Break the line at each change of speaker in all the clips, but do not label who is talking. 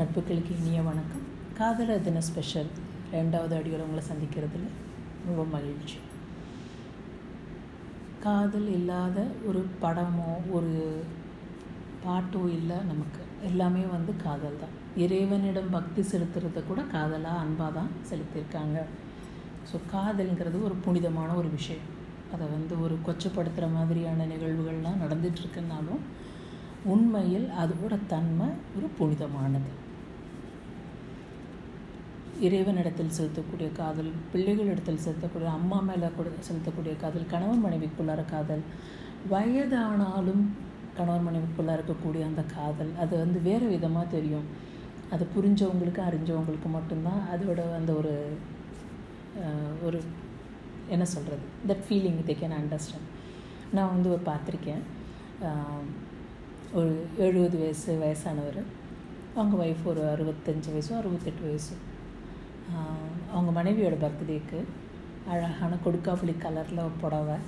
நட்புகளுக்கு இனிய வணக்கம். காதலர் தின ஸ்பெஷல். ரெண்டாவது அடியோட உங்களை சந்திக்கிறதுல ரொம்ப மகிழ்ச்சி. காதல் இல்லாத ஒரு படமோ ஒரு பாட்டோ இல்லை நமக்கு. எல்லாமே வந்து காதல் தான். இறைவனிடம் பக்தி செலுத்துறத கூட காதலாக அன்பாக தான் செலுத்தியிருக்காங்க. ஸோ காதல்ங்கிறது ஒரு புனிதமான ஒரு விஷயம். அதை வந்து ஒரு கொச்சப்படுத்துகிற மாதிரியான நிகழ்வுகள்லாம் நடந்துகிட்ருக்குனாலும் உண்மையில் அதோட தன்மை ஒரு புனிதமானது. இறைவனிடத்தில் செலுத்தக்கூடிய காதல் பிள்ளைகளிடத்தில் செலுத்தக்கூடிய அம்மா மேலே கூட செலுத்தக்கூடிய காதல் கணவன் மனைவிக்குள்ளார காதல் வயதானாலும் கணவன் மனைவிக்குள்ளே இருக்கக்கூடிய அந்த காதல் அது வந்து வேறு விதமாக தெரியும். அது புரிஞ்சவங்களுக்கு அறிஞ்சவங்களுக்கு மட்டும்தான் அதோட அந்த ஒரு ஒரு என்ன சொல்கிறது that feeling they can understand நான் வந்து ஒரு பார்த்துருக்கேன். ஒரு எழுபது வயசு வயசானவர். அவங்க ஒய்ஃப் ஒரு அறுபத்தஞ்சு வயசும் அறுபத்தெட்டு வயசு. அவங்க மனைவியோட பர்த்டேக்கு அழகான கொடுக்காப்புளி கலரில் புடவை.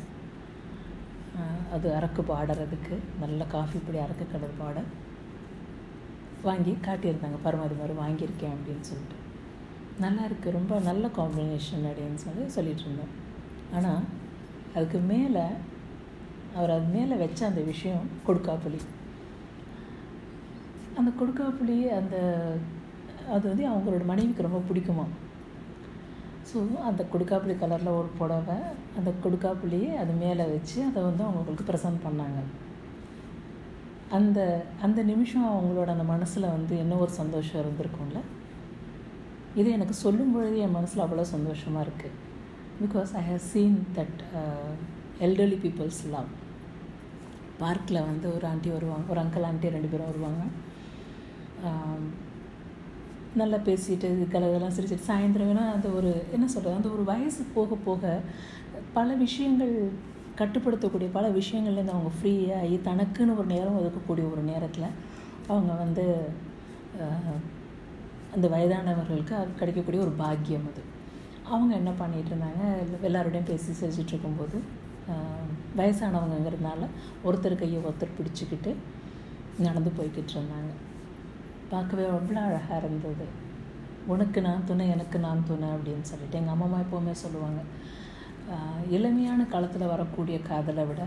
அது அரக்கு பாடுறதுக்கு நல்ல காஃபி பொடி அரக்கு கலர் பாட. வாங்கி காட்டியிருந்தாங்க. பரமாதி மாதிரி வாங்கியிருக்கேன் அப்படின்னு சொல்லிட்டு. நல்லா இருக்குது ரொம்ப நல்ல காம்பினேஷன் அப்படின்னு சொல்லி சொல்லிகிட்டு இருந்தோம் ஆனால் அதுக்கு மேலே அவர் அது மேலே வச்ச அந்த விஷயம் கொடுக்காப்புளி. அந்த கொடுக்காப்புளி அந்த அது வந்து அவங்களோட மனைவிக்கு ரொம்ப பிடிக்குமா? ஸோ அந்த கொடுக்காப்புளி கலரில் ஒரு புடவை அந்த கொடுக்காப்புளியை அது மேலே வச்சு அதை வந்து அவங்களுக்கு ப்ரெசன்ட் பண்ணாங்க. அந்த அந்த நிமிஷம் அவங்களோட அந்த மனசில் வந்து என்ன ஒரு சந்தோஷம் இருந்திருக்கும்ல? இது எனக்கு சொல்லும் பொழுது என் மனசில் அவ்வளோ சந்தோஷமாக இருக்குது because I have seen that elderly peoples love பார்க்கில் வந்து ஒரு ஆண்டி வருவாங்க ஒரு அங்கிள் ஆண்டி ரெண்டு பேரும் வருவாங்க. Um, நல்லா பேசிட்டு கலகலாம் சிரிச்சிட்டு சாயந்தரம் வேணால் அந்த ஒரு என்ன சொல்கிறது அந்த ஒரு வயசு போக போக பல விஷயங்கள் கட்டுப்படுத்தக்கூடிய பல விஷயங்கள்லேருந்து அவங்க ஃப்ரீயாகி தனக்குன்னு ஒரு நேரம் ஒதுக்கக்கூடிய ஒரு நேரத்தில் அவங்க வந்து அந்த வயதானவர்களுக்கு கிடைக்கக்கூடிய ஒரு பாக்கியம் அது. அவங்க என்ன பண்ணிகிட்டு இருந்தாங்க எல்லாரோடையும் பேசி சிரிச்சிட்டு இருக்கும்போது வயசானவங்கிறதுனால ஒருத்தர் கையை ஒருத்தர் பிடிச்சிக்கிட்டு நடந்து போய்கிட்டு இருந்தாங்க. பார்க்கவே அவ்வளோ அழகாக இருந்தது. உனக்கு நான் துணை எனக்கு நான் துணை அப்படின்னு சொல்லிட்டு எங்கள் அம்மா எப்போவுமே சொல்லுவாங்க. இளமையான காலத்தில் வரக்கூடிய காதலை விட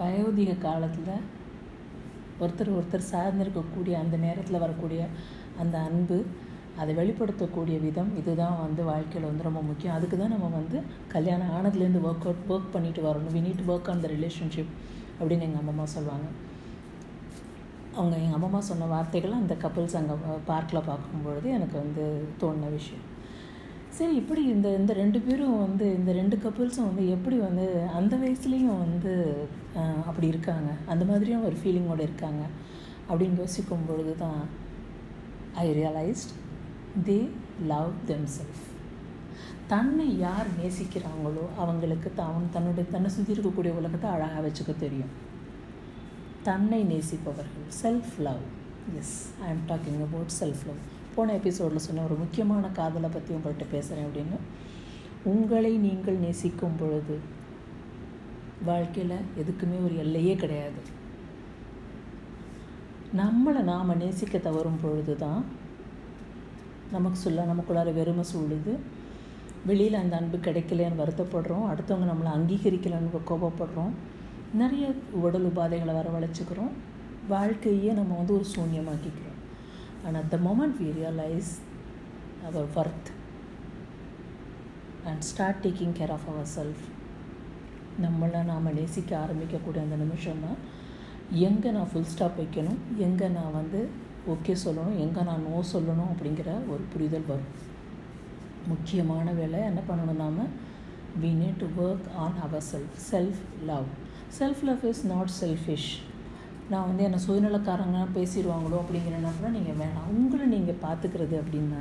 வயோதிக காலத்தில் ஒருத்தர் ஒருத்தர் சார்ந்திருக்கக்கூடிய அந்த நேரத்தில் வரக்கூடிய அந்த அன்பு அதை வெளிப்படுத்தக்கூடிய விதம் இதுதான் வந்து வாழ்க்கையில் வந்து ரொம்ப முக்கியம். அதுக்கு தான் நம்ம வந்து கல்யாணம் ஆனதுலேருந்து ஒர்க் அவுட் ஒர்க் பண்ணிட்டு வரணும். We need work on the relationship அப்படின்னு எங்கள் அம்மா சொல்லுவாங்க. அவங்க எங்கள் அம்மா சொன்ன வார்த்தைகள் அந்த கப்புள்ஸ் அங்கே பார்க்கில் பார்க்கும்பொழுது எனக்கு வந்து தோணின விஷயம். சரி இப்படி இந்த இந்த ரெண்டு பேரும் வந்து இந்த ரெண்டு கப்புள்ஸும் வந்து எப்படி வந்து அந்த வயசுலேயும் வந்து அப்படி இருக்காங்க? அந்த மாதிரியும் ஒரு ஃபீலிங்கோடு இருக்காங்க. அப்படின்னு யோசிக்கும் பொழுது தான் I realised they love them self தன்னை யார் நேசிக்கிறாங்களோ அவங்களுக்கு தான் தன்னுடைய தன்னை சுற்றி இருக்கக்கூடிய உலகத்தை அழகாக வச்சுக்க தெரியும். தன்னை நேசிப்பவர்கள். Self love yes I am talking about self love போன எபிசோடில் சொன்ன ஒரு முக்கியமான காதலை பற்றி உங்கள்கிட்ட பேசுகிறேன் அப்படின்னு. உங்களை நீங்கள் நேசிக்கும் பொழுது வாழ்க்கையில் எதுக்குமே ஒரு எல்லையே கிடையாது. நம்மளை நாம் நேசிக்க தவறும் பொழுது தான் நமக்கு சொல்ல நமக்குள்ளார வெறுமை சூழுது. வெளியில் அந்த அன்பு கிடைக்கலன்னு வருத்தப்படுறோம். அடுத்தவங்க நம்மளை அங்கீகரிக்கலன்னு கோபப்படுறோம். நிறைய உடல் உபாதைகளை வரவழைச்சிக்கிறோம். வாழ்க்கையே நம்ம வந்து ஒரு சூன்யமாக்கிக்கிறோம். ஆனால் the moment we realise our worth and start taking care of our self நம்மளை நாம் நேசிக்க ஆரம்பிக்கக்கூடிய அந்த நிமிஷம் தான். எங்கே நான் ஃபுல் ஸ்டாப் வைக்கணும்? எங்கே நான் வந்து ஓகே சொல்லணும்? எங்கே நான் நோ சொல்லணும்? அப்படிங்கிற ஒரு புரிதல் வரும். முக்கியமான வேலை என்ன பண்ணணும் நாம்? We need to work on our self self love self love is not selfish நான் வந்து என்னை சுயநலக்காரங்க பேசிடுவாங்களோ அப்படிங்கிறனா கூட நீங்கள் வேணாம். உங்களை நீங்கள் பார்த்துக்கிறது அப்படின்னா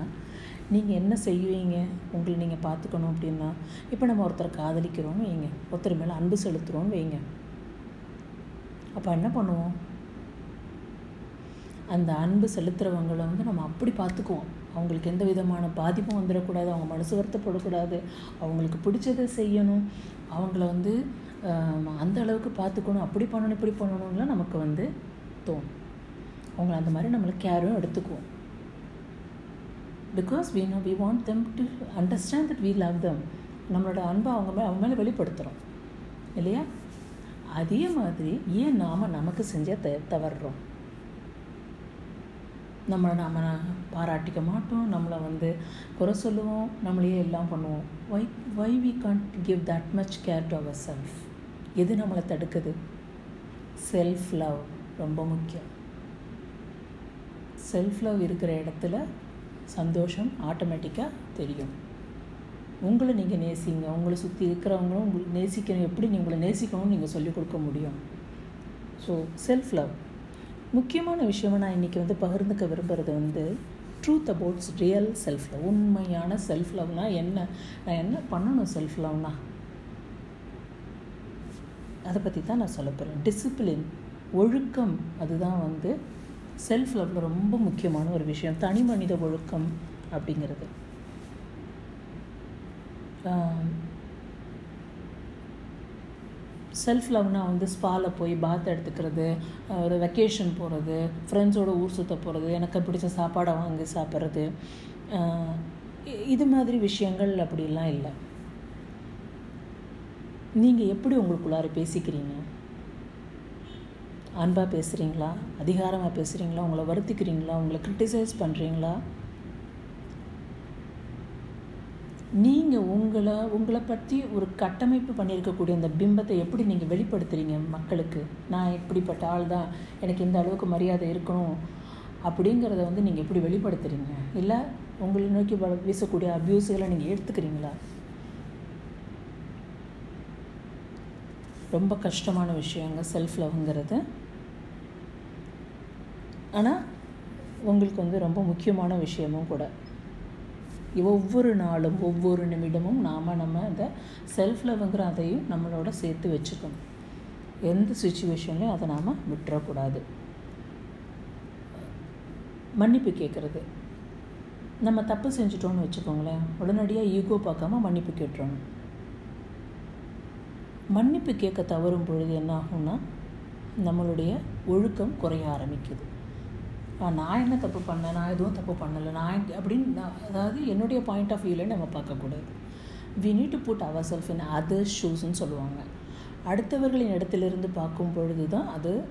நீங்கள் என்ன செய்வீங்க? உங்களை நீங்கள் பார்த்துக்கணும் அப்படின்னா இப்போ நம்ம ஒருத்தரை காதலிக்கிறோம் வைங்க. ஒருத்தர் மேலே அன்பு செலுத்துகிறோன்னு வைங்க. அப்போ என்ன பண்ணுவோம்? அந்த அன்பு செலுத்துகிறவங்களை வந்து நம்ம அப்படி பார்த்துக்குவோம். அவங்களுக்கு எந்த விதமான பாதிப்பும் வந்துடக்கூடாது. அவங்க மனசு வருத்தப்படக்கூடாது. அவங்களுக்கு பிடிச்சதை செய்யணும். அவங்கள வந்து அந்த அளவுக்கு பார்த்துக்கணும் அப்படி பண்ணணும் இப்படி பண்ணணும்லாம் நமக்கு வந்து தோணும். அவங்கள அந்த மாதிரி நம்மளை கேரும் எடுத்துக்குவோம். Because we know we want them to understand that we love them நம்மளோட அன்பை அவங்க மேலே அவங்க மேலே வெளிப்படுத்துகிறோம் இல்லையா? அதே மாதிரி ஏன் நாம் நமக்கு செஞ்ச த தவறுறோம்? நம்மளை நாம் பாராட்டிக்க மாட்டோம் நம்மளை வந்து குறை சொல்லுவோம் நம்மளையே எல்லாம் பண்ணுவோம். Why why we can't give that much care to our self எது நம்மளை தடுக்குது? செல்ஃப் லவ் ரொம்ப முக்கியம். செல்ஃப் லவ் இருக்கிற இடத்துல சந்தோஷம் ஆட்டோமேட்டிக்காக தெரியும். உங்களை நீங்கள் நேசிங்க உங்களை சுற்றி இருக்கிறவங்களும் உங்களுக்கு நேசிக்கணும். எப்படி நீங்கள் உங்களை நேசிக்கணும்னு நீங்கள் சொல்லிக் கொடுக்க முடியும்? ஸோ செல்ஃப் லவ் முக்கியமான விஷயமாக நான் இன்றைக்கி வந்து பகிர்ந்துக்க விரும்புகிறது வந்து truth abouts real self love உண்மையான செல்ஃப் லவ்னால் என்ன? நான் என்ன பண்ணணும் செல்ஃப் லவ்னா அதை பற்றி தான் நான் சொல்ல போகிறேன் டிசிப்ளின் ஒழுக்கம் அதுதான் வந்து செல்ஃப் லவ்வில் ரொம்ப முக்கியமான ஒரு விஷயம். தனி மனித ஒழுக்கம் அப்படிங்கிறது. செல்ஃப் லவ்னால் வந்து ஸ்பாவில் போய் பாத் எடுத்துக்கிறது ஒரு வெக்கேஷன் போகிறது ஃப்ரெண்ட்ஸோட ஊர் சுற்ற போகிறது எனக்கு பிடிச்ச சாப்பாடை வாங்கி சாப்பிட்றது. இது மாதிரி விஷயங்கள் அப்படிலாம் இல்லை. நீங்கள் எப்படி உங்களுக்குள்ளார பேசிக்கிறீங்க? அன்பாக பேசுகிறீங்களா அதிகாரமாக பேசுகிறீங்களா உங்களை வருத்திக்கிறீங்களா? உங்களை க்ரிட்டிசைஸ் பண்ணுறீங்களா நீங்கள் உங்களை உங்களை பற்றி ஒரு கட்டமைப்பு பண்ணியிருக்கக்கூடிய அந்த பிம்பத்தை எப்படி நீங்கள் வெளிப்படுத்துகிறீங்க மக்களுக்கு? நான் இப்படிப்பட்ட ஆள் தான் எனக்கு இந்த அளவுக்கு மரியாதை இருக்கணும் அப்படிங்கிறத வந்து நீங்கள் எப்படி வெளிப்படுத்துகிறீங்க இல்லை உங்களை நோக்கி வீசக்கூடிய அப்யூஸுகளை நீங்கள் எடுத்துக்கிறீங்களா? ரொம்ப கஷ்டமான விஷயங்க செல்ஃப் லவ்ங்கிறது ஆனால் உங்களுக்கு வந்து ரொம்ப முக்கியமான விஷயமும் கூட. ஒவ்வொரு நாளும் ஒவ்வொரு நிமிடமும் நாம் நம்ம அந்த செல்ஃப் லவ்ங்கிற அதையும் நம்மளோட சேர்த்து வச்சுக்கணும். எந்த சுச்சுவேஷன்லையும் அதை நாம் விட்டுறக்கூடாது. மன்னிப்பு கேட்குறது. நம்ம தப்பு செஞ்சிட்டோன்னு வச்சுக்கோங்களேன் உடனடியாக ஈகோ பார்க்காம மன்னிப்பு கேட்டுறணும். மன்னிப்பு கேட்க தவறும் பொழுது என்ன ஆகும்னா நம்மளுடைய ஒழுக்கம் குறைய ஆரம்பிக்குது. நான் என்ன தப்பு பண்ணேன்? நான் எதுவும் தப்பு பண்ணலை. நான் அப்படின்னு நான் அதாவது என்னுடைய பாயிண்ட் ஆஃப் வியூவில் நம்ம பார்க்கக்கூடாது. We need to put our self in other ஷூஸ்ன்னு சொல்லுவாங்க. அடுத்தவர்களின் இடத்துலேருந்து பார்க்கும் பொழுது தான் அது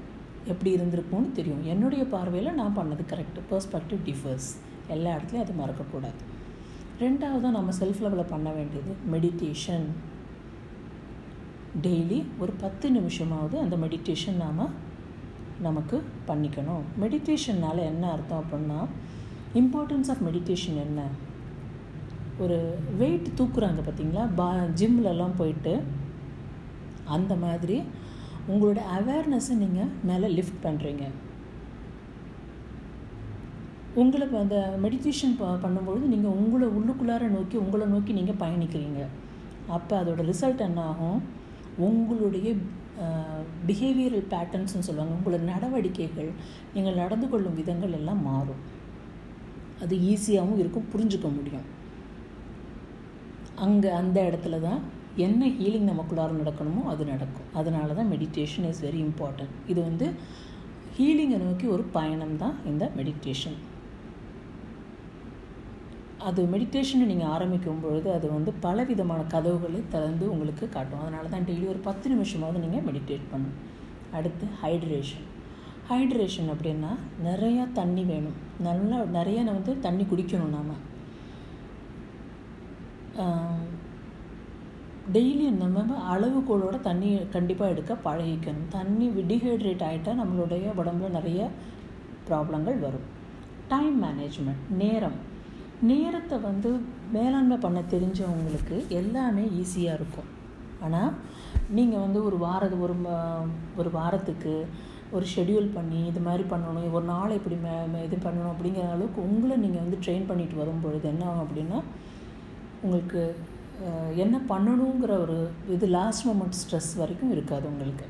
எப்படி இருந்திருக்கும்னு தெரியும். என்னுடைய பார்வையில் நான் பண்ணது கரெக்டு பர்ஸ்பெக்டிவ் டிஃபர்ஸ் எல்லா இடத்துலையும் அது மறக்கக்கூடாது. ரெண்டாவது நம்ம செல்ஃப் லெவலில் பண்ண வேண்டியது மெடிடேஷன் டெய்லி ஒரு பத்து நிமிஷமாவது அந்த மெடிடேஷன் நாம் நமக்கு பண்ணிக்கணும். மெடிடேஷன்னால் என்ன அர்த்தம் அப்படின்னா இம்பார்ட்டன்ஸ் ஆஃப் மெடிடேஷன் என்ன? ஒரு வெயிட் தூக்குறாங்க பார்த்தீங்களா? பா ஜிம்லலாம் போயிட்டு அந்த மாதிரி உங்களோட அவேர்னஸை நீங்கள் மேலே லிஃப்ட் பண்ணுறீங்க உங்களை அந்த மெடிடேஷன் ப பண்ணும்பொழுது நீங்கள் உங்களை உள்ளுக்குள்ளார நோக்கி உங்களை நோக்கி நீங்கள் பயணிக்கிறீங்க. அப்போ அதோட ரிசல்ட் என்ன ஆகும்? உங்களுடைய பிஹேவியரல் பேட்டர்ன்ஸ்னு சொல்லுவாங்க உங்களோட நடவடிக்கைகள் நீங்கள் நடந்து கொள்ளும் விதங்கள் எல்லாம் மாறும். அது ஈஸியாகவும் இருக்கும் புரிஞ்சுக்க முடியும். அங்கே அந்த இடத்துல தான் என்ன ஹீலிங் நமக்குள்ளார நடக்கணுமோ அது நடக்கும். அதனால தான் மெடிடேஷன் இஸ் வெரி இம்பார்ட்டன்ட் இது வந்து ஹீலிங்கை நோக்கி ஒரு பயணம் தான் இந்த மெடிடேஷன் அது மெடிடேஷனை நீங்கள் ஆரம்பிக்கும் பொழுது அது வந்து பல விதமான கதவுகளை திறந்து உங்களுக்கு காட்டும். அதனால தான் டெய்லி ஒரு பத்து நிமிஷமாவது நீங்கள் மெடிடேட் பண்ணணும். அடுத்து ஹைட்ரேஷன் ஹைட்ரேஷன் அப்படின்னா நிறையா தண்ணி வேணும். நல்லா நிறைய வந்து தண்ணி குடிக்கணும் நாம். டெய்லி நம்ம அளவுகோளோட தண்ணி கண்டிப்பாக எடுக்க பழகிக்கணும். தண்ணி டிஹைட்ரேட் ஆகிட்டால் நம்மளுடைய உடம்புல நிறைய ப்ராப்ளங்கள் வரும். டைம் மேனேஜ்மெண்ட் நேரம். நேரத்தை வந்து மேலாண்மை பண்ண தெரிஞ்சவங்களுக்கு எல்லாமே ஈஸியாக இருக்கும். ஆனால் நீங்கள் வந்து ஒரு வாரது ஒரு ஒரு வாரத்துக்கு ஒரு ஷெடியூல் பண்ணி இது மாதிரி பண்ணணும் ஒரு நாளை இப்படி மே இது பண்ணணும் அப்படிங்கிற அளவுக்கு உங்களை நீங்கள் வந்து ட்ரெயின் பண்ணிட்டு வரும் பொழுது என்ன ஆகும் அப்படின்னா உங்களுக்கு என்ன பண்ணணுங்கிற ஒரு இது லாஸ்ட் மூமெண்ட் ஸ்ட்ரெஸ் வரைக்கும் இருக்காது உங்களுக்கு.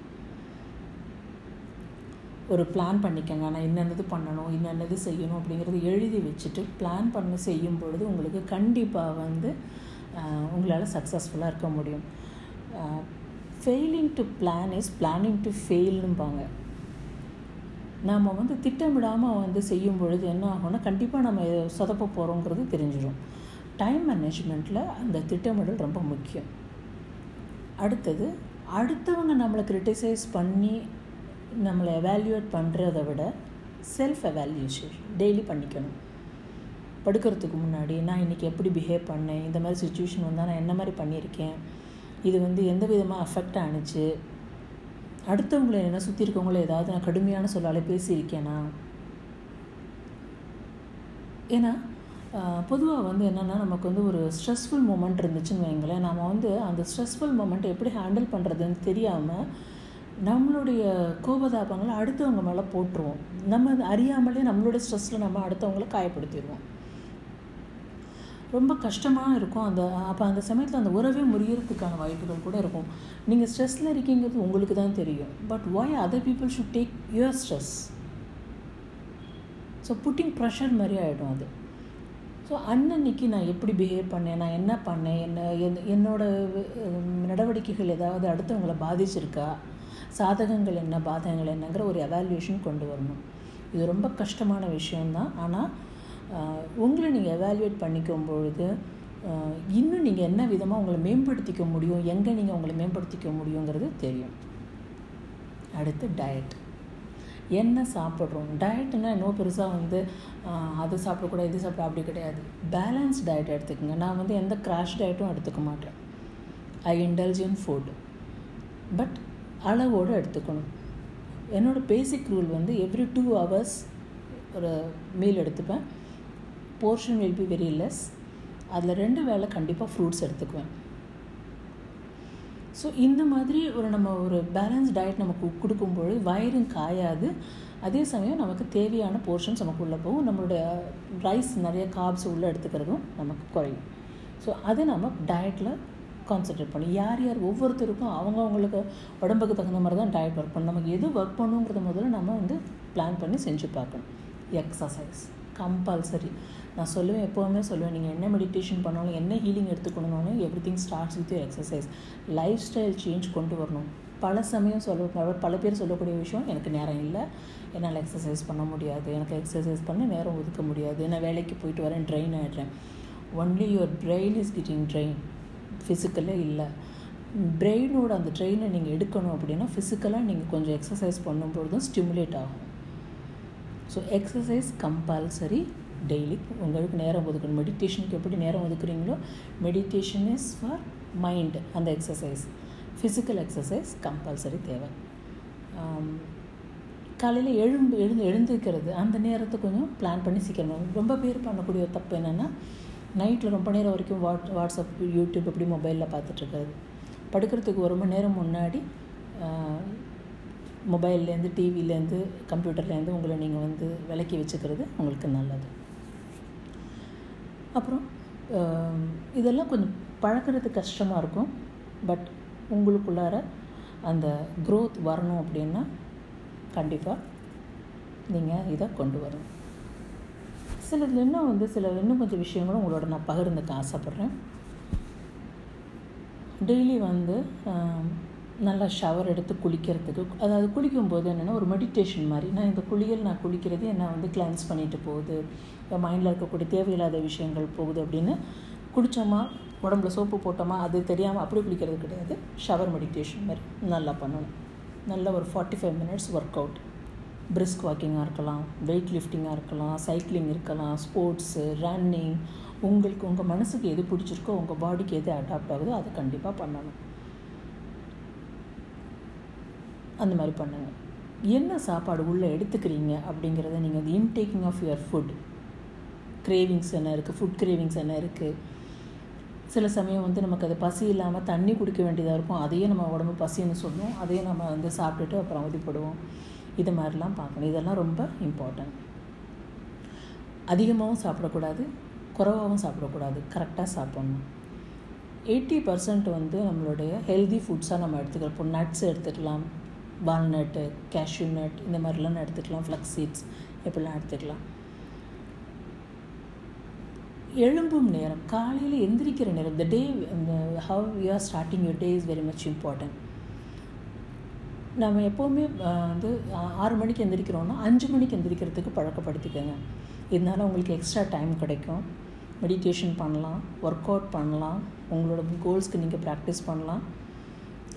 ஒரு பிளான் பண்ணிக்கோங்க. நான் என்னென்னது பண்ணணும் என்னென்னது செய்யணும் அப்படிங்கிறது எழுதி வச்சுட்டு பிளான் பண்ணி செய்யும் பொழுது உங்களுக்கு கண்டிப்பாக வந்து உங்களால் சக்ஸஸ்ஃபுல்லாக இருக்க முடியும். Failing to plan is planning to ஃபெயில்னுபாங்க நாம் வந்து திட்டமிடாமல் வந்து செய்யும் பொழுது என்ன ஆகும்னா கண்டிப்பாக நம்ம சொதப்ப போகிறோங்கிறது தெரிஞ்சிடும் டைம் மேனேஜ்மெண்ட்டில் அந்த திட்டமிடல் ரொம்ப முக்கியம். அடுத்தது அடுத்தவங்க நம்மளை கிரிட்டிசைஸ் பண்ணி நம்மளை எவால்யூவேட் பண்ணுறத விட செல்ஃப் எவால்யூஷன் டெய்லி பண்ணிக்கணும். படுக்கிறதுக்கு முன்னாடி நான் இன்றைக்கி எப்படி பிஹேவ் பண்ணேன் இந்த மாதிரி சுச்சுவேஷன் வந்தால் நான் என்ன மாதிரி பண்ணியிருக்கேன் இது வந்து எந்த விதமாக அஃபெக்ட் ஆணுச்சு அடுத்தவங்களை என்ன சுற்றி இருக்கவங்கள ஏதாவது நான் கடுமையான சொல்லாலே பேசியிருக்கேனா? ஏன்னா பொதுவாக வந்து என்னென்னா நமக்கு வந்து ஒரு ஸ்ட்ரெஸ்ஃபுல் மூமெண்ட் இருந்துச்சுன்னு வைங்களேன் நம்ம வந்து அந்த ஸ்ட்ரெஸ்ஃபுல் மூமெண்ட்டை எப்படி ஹேண்டில் பண்ணுறதுன்னு தெரியாமல் நம்மளுடைய கோபதாபங்களை அடுத்தவங்க மேலே போட்டுருவோம். நம்ம அறியாமலே நம்மளுடைய ஸ்ட்ரெஸ்ஸில் நம்ம அடுத்தவங்களை காயப்படுத்திடுவோம். ரொம்ப கஷ்டமாக இருக்கும். அந்த அப்போ அந்த சமயத்தில் அந்த உறவே முறியறதுக்கான வாய்ப்புகள் கூட இருக்கும். நீங்கள் ஸ்ட்ரெஸ்ஸில் இருக்கீங்கிறது உங்களுக்கு தான் தெரியும். But why other people should take your stress so putting pressure மாதிரி ஆகிடும் அது. ஸோ அன்னன்னைக்கு நான் எப்படி பிஹேவ் பண்ணேன்? நான் என்ன பண்ணேன்? என்ன என் என்னோடய நடவடிக்கைகள் ஏதாவது அடுத்தவங்களை பாதிச்சிருக்கா? சாதகங்கள் என்ன பாதகங்கள் என்னங்கிற ஒரு எவால்யூஷன் கொண்டு வரணும். இது ரொம்ப கஷ்டமான விஷயந்தான் ஆனால் உங்களை நீங்கள் எவால்யூவேட் பண்ணிக்கும் பொழுது இன்னும் நீங்கள் என்ன விதமாக உங்களை மேம்படுத்திக்க முடியும் எங்கே நீங்கள் உங்களை மேம்படுத்திக்க முடியுங்கிறது தெரியும். அடுத்து டயட் என்ன சாப்பிட்றோம்? டயட்னா இன்னும் பெருசாக வந்து அது சாப்பிடக்கூடாது இது சாப்பிட அப்படி கிடையாது. பேலன்ஸ் டயட் எடுத்துக்கோங்க. நான் வந்து எந்த கிராஷ் டயட்டும் எடுத்துக்க மாட்டேன். ஐ இன்டெலிஜென்ட் ஃபுட் பட் அளவோடு எடுத்துக்கணும். என்னோடய பேசிக் ரூல் வந்து எவ்ரி டூ ஹவர்ஸ் ஒரு மீல் எடுத்துப்பேன். Portion will be very less அதில் ரெண்டு வேளை கண்டிப்பாக ஃப்ரூட்ஸ் எடுத்துக்குவேன். ஸோ இந்த மாதிரி ஒரு நம்ம ஒரு பேலன்ஸ் டயட் நமக்கு கொடுக்கும்பொழுது வயிறும் காயாது. அதே சமயம் நமக்கு தேவையான போர்ஷன்ஸ் நமக்கு உள்ளே போகும். நம்மளுடைய ரைஸ் நிறைய காப்ஸ் உள்ளே எடுத்துக்கிறதும் நமக்கு குறையும். ஸோ அதை நம்ம டயட்டில் கான்சென்ட்ரேட் பண்ணி யார் யார் ஒவ்வொருத்தருக்கும் அவங்கவுங்களுக்கு உடம்புக்கு தகுந்த மாதிரி தான் டயட் ஒர்க் பண்ணும் நமக்கு எது ஒர்க் பண்ணுங்கிறத முதல்ல நம்ம வந்து பிளான் பண்ணி செஞ்சு பார்க்கணும். எக்ஸசைஸ் கம்பல்சரி நான் சொல்லுவேன் எப்போவுமே சொல்லுவேன் நீங்கள் என்ன மெடிடேஷன் பண்ணாலும் என்ன healing எடுத்துக்கணும்னாலும் everything starts with exercise lifestyle change கொண்டு வரணும். பல சமயம் சொல்ல பல பேர் சொல்லக்கூடிய விஷயம் எனக்கு நேரம் இல்லை. என்னால் எக்ஸசைஸ் பண்ண முடியாது. எனக்கு எக்ஸசைஸ் பண்ண நேரம் ஒதுக்க முடியாது. நான் வேலைக்கு போயிட்டு வரேன் train ஆகிடுறேன் only your brain is getting train ஃபிசிக்கலே இல்லை. பிரெயினோட அந்த ட்ரெயினை நீங்கள் எடுக்கணும் அப்படின்னா ஃபிசிக்கலாக நீங்கள் கொஞ்சம் எக்ஸசைஸ் பண்ணும்பொழுதும் ஸ்டிமுலேட் ஆகும். ஸோ எக்ஸசைஸ் கம்பல்சரி டெய்லி உங்களுக்கு நேரம் ஒதுக்கணும். மெடிடேஷனுக்கு எப்படி நேரம் ஒதுக்குறீங்களோ மெடிடேஷன் இஸ் ஃபார் மைண்ட் அந்த எக்ஸசைஸ் ஃபிசிக்கல் எக்ஸசைஸ் கம்பல்சரி தேவை. காலையில் எழும்பு எழுந்து எழுந்திருக்கிறது அந்த நேரத்தை கொஞ்சம் பிளான் பண்ணி சீக்கிரம். ரொம்ப பேர் பண்ணக்கூடிய தப்பு என்னென்னா நைட்டில் ரொம்ப நேரம் வரைக்கும் வாட் வாட்ஸ்அப் யூடியூப் இப்படி மொபைலில் பார்த்துட்ருக்கிறது படுக்கிறதுக்கு ஒரு மணி நேரம் முன்னாடி மொபைல்லேருந்து டிவிலேருந்து கம்ப்யூட்டர்லேருந்து உங்களை நீங்கள் வந்து விலக்கி வச்சுக்கிறது உங்களுக்கு நல்லது. அப்புறம் இதெல்லாம் கொஞ்சம் பழக்கிறது கஷ்டமாக இருக்கும். பட் உங்களுக்குள்ளார அந்த க்ரோத் வரணும் அப்படின்னா கண்டிப்பாக நீங்கள் இதை கொண்டு வரணும். சிலது இன்னும் வந்து சில இன்னும் கொஞ்சம் விஷயங்களும் உங்களோட நான் பகிர்ந்துக்க ஆசைப்பட்றேன். டெய்லி வந்து நல்லா ஷவர் எடுத்து குளிக்கிறதுக்கு அதாவது குளிக்கும்போது என்னென்னா ஒரு மெடிடேஷன் மாதிரி. நான் இந்த குளியல் நான் குளிக்கிறது என்ன வந்து கிளான்ஸ் பண்ணிட்டு போகுது. என் மைண்டில் இருக்கக்கூடிய தேவையில்லாத விஷயங்கள் போகுது அப்படின்னு குளித்தோமா உடம்புல சோப்பு போட்டோமா அது தெரியாமல் அப்படி குளிக்கிறது கிடையாது. ஷவர் மெடிடேஷன் மாதிரி நல்லா பண்ணணும். நல்ல ஒரு forty five minutes work out brisk வாக்கிங்காக இருக்கலாம் வெயிட் லிஃப்டிங்காக இருக்கலாம் சைக்கிளிங் இருக்கலாம் ஸ்போர்ட்ஸு ரன்னிங் உங்களுக்கு உங்கள் மனசுக்கு எது பிடிச்சிருக்கோ உங்கள் பாடிக்கு எது அடாப்ட் ஆகுதோ அதை கண்டிப்பாக பண்ணணும். அந்த மாதிரி பண்ணுங்கள் என்ன சாப்பாடு உள்ளே எடுத்துக்கிறீங்க அப்படிங்கிறத நீங்கள் அது intaking of your food cravings என்ன இருக்குது ஃபுட் கிரேவிங்ஸ் என்ன இருக்குது சில சமயம் வந்து நமக்கு அது பசி இல்லாமல் தண்ணி குடிக்க வேண்டியதாக இருக்கும். அதையே நம்ம உடம்பு பசின்னு சொல்லுவோம் அதையே நம்ம வந்து சாப்பிட்டுட்டு அப்புறம் அவதிப்படுவோம். இது மாதிரிலாம் பார்க்கணும். இதெல்லாம் ரொம்ப இம்பார்ட்டன்ட் அதிகமாகவும் சாப்பிடக்கூடாது குறைவாகவும் சாப்பிடக்கூடாது. கரெக்டாக சாப்பிட்ணும். எயிட்டி பர்சன்ட் வந்து நம்மளுடைய ஹெல்தி ஃபுட்ஸாக நம்ம எடுத்துக்கலாம். இப்போ நட்ஸ் எடுத்துக்கலாம் வால்நட்டு கேஷ்யூ நட் இந்த மாதிரிலாம் எடுத்துக்கலாம். ஃப்ளக்ஸ் சீட்ஸ் எப்படிலாம் எடுத்துக்கலாம். எழும்பும் நேரம் காலையில் எந்திரிக்கிற நேரம் the day how you are starting your day is very much important நம்ம எப்போவுமே வந்து ஆறு மணிக்கு எந்திரிக்கிறோன்னா அஞ்சு மணிக்கு எந்திரிக்கிறதுக்கு பழக்கப்படுத்திக்கோங்க. இதனால் உங்களுக்கு எக்ஸ்ட்ரா டைம் கிடைக்கும். மெடிடேஷன் பண்ணலாம் ஒர்க் அவுட் பண்ணலாம் உங்களோட கோல்ஸ்க்கு நீங்கள் ப்ராக்டிஸ் பண்ணலாம்.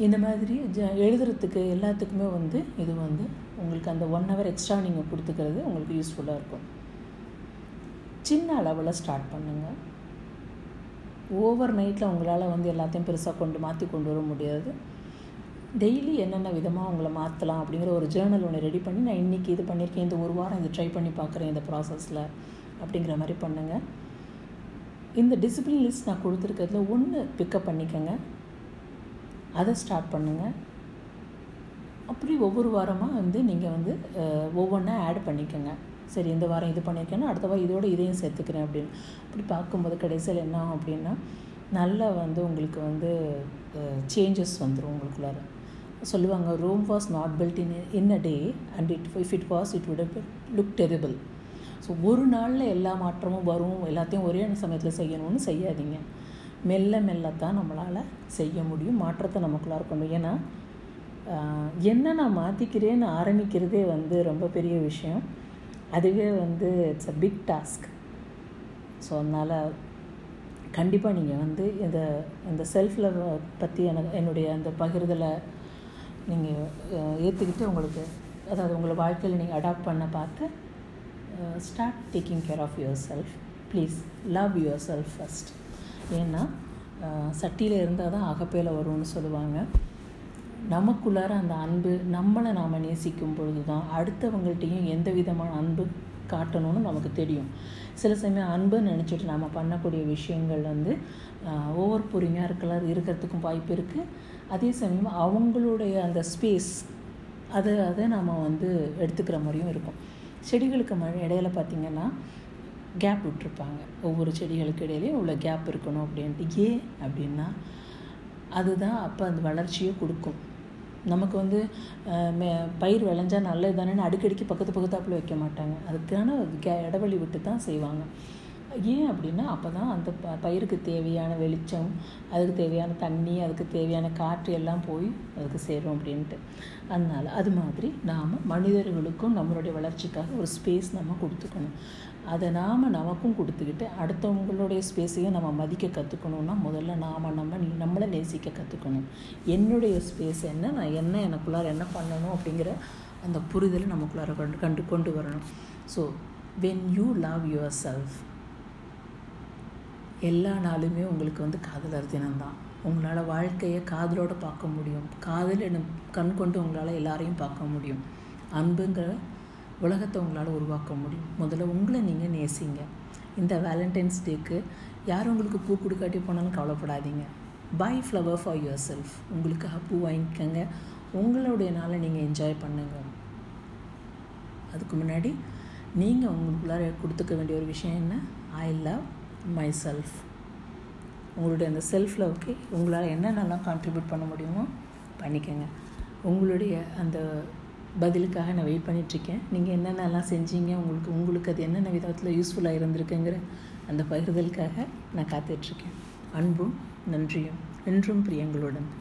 இந்த மாதிரி ஜ எழுதுறதுக்கு எல்லாத்துக்குமே வந்து இது வந்து உங்களுக்கு அந்த ஒன் ஹவர் எக்ஸ்ட்ரா நீங்கள் கொடுத்துக்கிறது உங்களுக்கு யூஸ்ஃபுல்லாக இருக்கும். சின்ன அளவில் ஸ்டார்ட் பண்ணுங்கள் ஓவர் நைட்டில் உங்களால் வந்து எல்லாத்தையும் பெருசாக கொண்டு மாற்றி கொண்டு வர முடியாது. டெய்லி என்னென்ன விதமாக உங்களை மாற்றலாம் அப்படிங்கிற ஒரு ஜேர்னல் ஒன்று ரெடி பண்ணி நான் இன்றைக்கி இது பண்ணியிருக்கேன் இந்த ஒரு வாரம் இது ட்ரை பண்ணி பார்க்குறேன் இந்த ப்ராசஸில் அப்படிங்கிற மாதிரி பண்ணுங்கள் இந்த டிசிப்ளின் லிஸ்ட் நான் கொடுத்துருக்கிறதுல ஒன்று பிக்கப் பண்ணிக்கோங்க. அதை ஸ்டார்ட் பண்ணுங்கள் அப்படி ஒவ்வொரு வாரமாக வந்து நீங்கள் வந்து ஒவ்வொன்றா ஆட் பண்ணிக்கோங்க. சரி இந்த வாரம் இது பண்ணியிருக்கேன்னா அடுத்த வாரம் இதோட இதையும் சேர்த்துக்கிறேன் அப்படின்னு. அப்படி பார்க்கும்போது கடைசியில் என்ன ஆகும் அப்படின்னா நல்லா வந்து உங்களுக்கு வந்து சேஞ்சஸ் வந்துடும் உங்களுக்குள்ளார. சொல்லுவாங்க Rome was not built in in a day and it if it was it would look terrible so ஒரு நாளில் எல்லா மாற்றமும் வரும் எல்லாத்தையும் ஒரே சமயத்தில் செய்யணும்னு செய்யாதீங்க. மெல்ல மெல்லத்தான் நம்மளால் செய்ய முடியும் மாற்றத்தை நமக்குள்ளார இருக்கணும் ஏன்னா என்ன நான் மாற்றிக்கிறேன்னு ஆரம்பிக்கிறதே வந்து ரொம்ப பெரிய விஷயம். அதுவே வந்து it's a big task so அதனால் கண்டிப்பாக நீங்கள் வந்து இந்த இந்த செல்ஃப் லவ் பற்றி எனக்கு என்னுடைய அந்த பகிர்தலை நீங்கள் ஏற்றுக்கிட்டு உங்களுக்கு அதாவது உங்களை வாழ்க்கையில் நீங்கள் அடாப்ட் பண்ண பார்த்து start taking care of your self please love your self first ஏன்னா சட்டியில் இருந்தால் தான் அகப்பையில் வரும்னு சொல்லுவாங்க. நமக்குள்ளார அந்த அன்பு நம்மளை நாம் நேசிக்கும் பொழுது தான் அடுத்தவங்கள்ட்டையும் எந்த விதமான அன்பு காட்டணும்னு நமக்கு தெரியும். சில சமயம் அன்புன்னு நினச்சிட்டு நம்ம பண்ணக்கூடிய விஷயங்கள் வந்து ஓவர் பொறுமையாக இருக்கலாம் இருக்கிறதுக்கும் வாய்ப்பு இருக்குது அதே சமயம் அவங்களுடைய அந்த ஸ்பேஸ் அதை அதை நாம் வந்து எடுத்துக்கிற மாதிரியும் இருக்கும். செடிகளுக்கு மழை இடையில பார்த்திங்கன்னா கேப் விட்டுருப்பாங்க. ஒவ்வொரு செடிகளுக்கு இடையிலையும் இவ்வளோ கேப் இருக்கணும் அப்படின்ட்டு. ஏன் அப்படின்னா அதுதான் அப்போ அந்த வளர்ச்சியை கொடுக்கும். நமக்கு வந்து பயிர் விளைஞ்சால் நல்லது தானேன்னு அடிக்கடிக்கு பக்கத்து பக்கத்தாப்புல வைக்க மாட்டாங்க. அதுக்கான கே இடைவெளி விட்டு தான் செய்வாங்க. ஏன் அப்படின்னா அப்போ தான் அந்த ப பயிருக்கு தேவையான வெளிச்சம் அதுக்கு தேவையான தண்ணி அதுக்கு தேவையான காற்று எல்லாம் போய் அதுக்கு சேரும் அப்படின்ட்டு. அதனால் அது மாதிரி நாம் மனிதர்களுக்கும் நம்மளுடைய வளர்ச்சிக்காக ஒரு ஸ்பேஸ் நம்ம கொடுத்துக்கணும். அதை நாம் நமக்கும் கொடுத்துக்கிட்டு அடுத்தவங்களுடைய ஸ்பேஸையும் நம்ம மதிக்க கற்றுக்கணுன்னா முதல்ல நாம் நம்ம நம்மளை நேசிக்க கற்றுக்கணும் என்னுடைய ஸ்பேஸ் என்ன நான் என்ன எனக்குள்ளார என்ன பண்ணணும் அப்படிங்கிற அந்த புரிதலை நமக்குள்ளார கண்டு கண்டு கொண்டு வரணும். So when you love your self எல்லா நாளுமே உங்களுக்கு வந்து காதலர் தினம்தான் உங்களால் வாழ்க்கையை காதலோடு பார்க்க முடியும். காதல் என்ன கண் கொண்டு உங்களால் எல்லாரையும் பார்க்க முடியும். அன்புங்கிற உலகத்தை உங்களால் உருவாக்க முடியும். முதல்ல உங்களை நீங்கள் நேசிங்க. இந்த வேலண்டைன்ஸ் டேக்கு யார் உங்களுக்கு பூ கொடுக்காட்டி போனாலும் கவலைப்படாதீங்க. Buy flower for your self உங்களுக்காக பூ வாங்கிக்கோங்க. உங்களுடைய நாளை நீங்கள் என்ஜாய் பண்ணுங்கள் அதுக்கு முன்னாடி நீங்கள் உங்களுக்குள்ளார கொடுத்துக்க வேண்டிய ஒரு விஷயம் என்ன? ஐ லவ் மை செல்ஃப் உங்களுடைய அந்த செல்ஃப் லவ்க்கு உங்களால் என்னென்னலாம் கான்ட்ரிபியூட் பண்ண முடியுமோ பண்ணிக்கோங்க. உங்களுடைய அந்த பதிலுக்காக நான் வெயிட் பண்ணிகிட்ருக்கேன் நீங்கள் என்னென்னலாம் செஞ்சீங்க உங்களுக்கு உங்களுக்கு அது என்னென்ன விதத்தில் யூஸ்ஃபுல்லாக இருந்திருக்குங்கிற அந்த பகிர்தலுக்காக நான் காத்துட்ருக்கேன் அன்பும் நன்றியும் என்றும் பிரியங்களுடன்.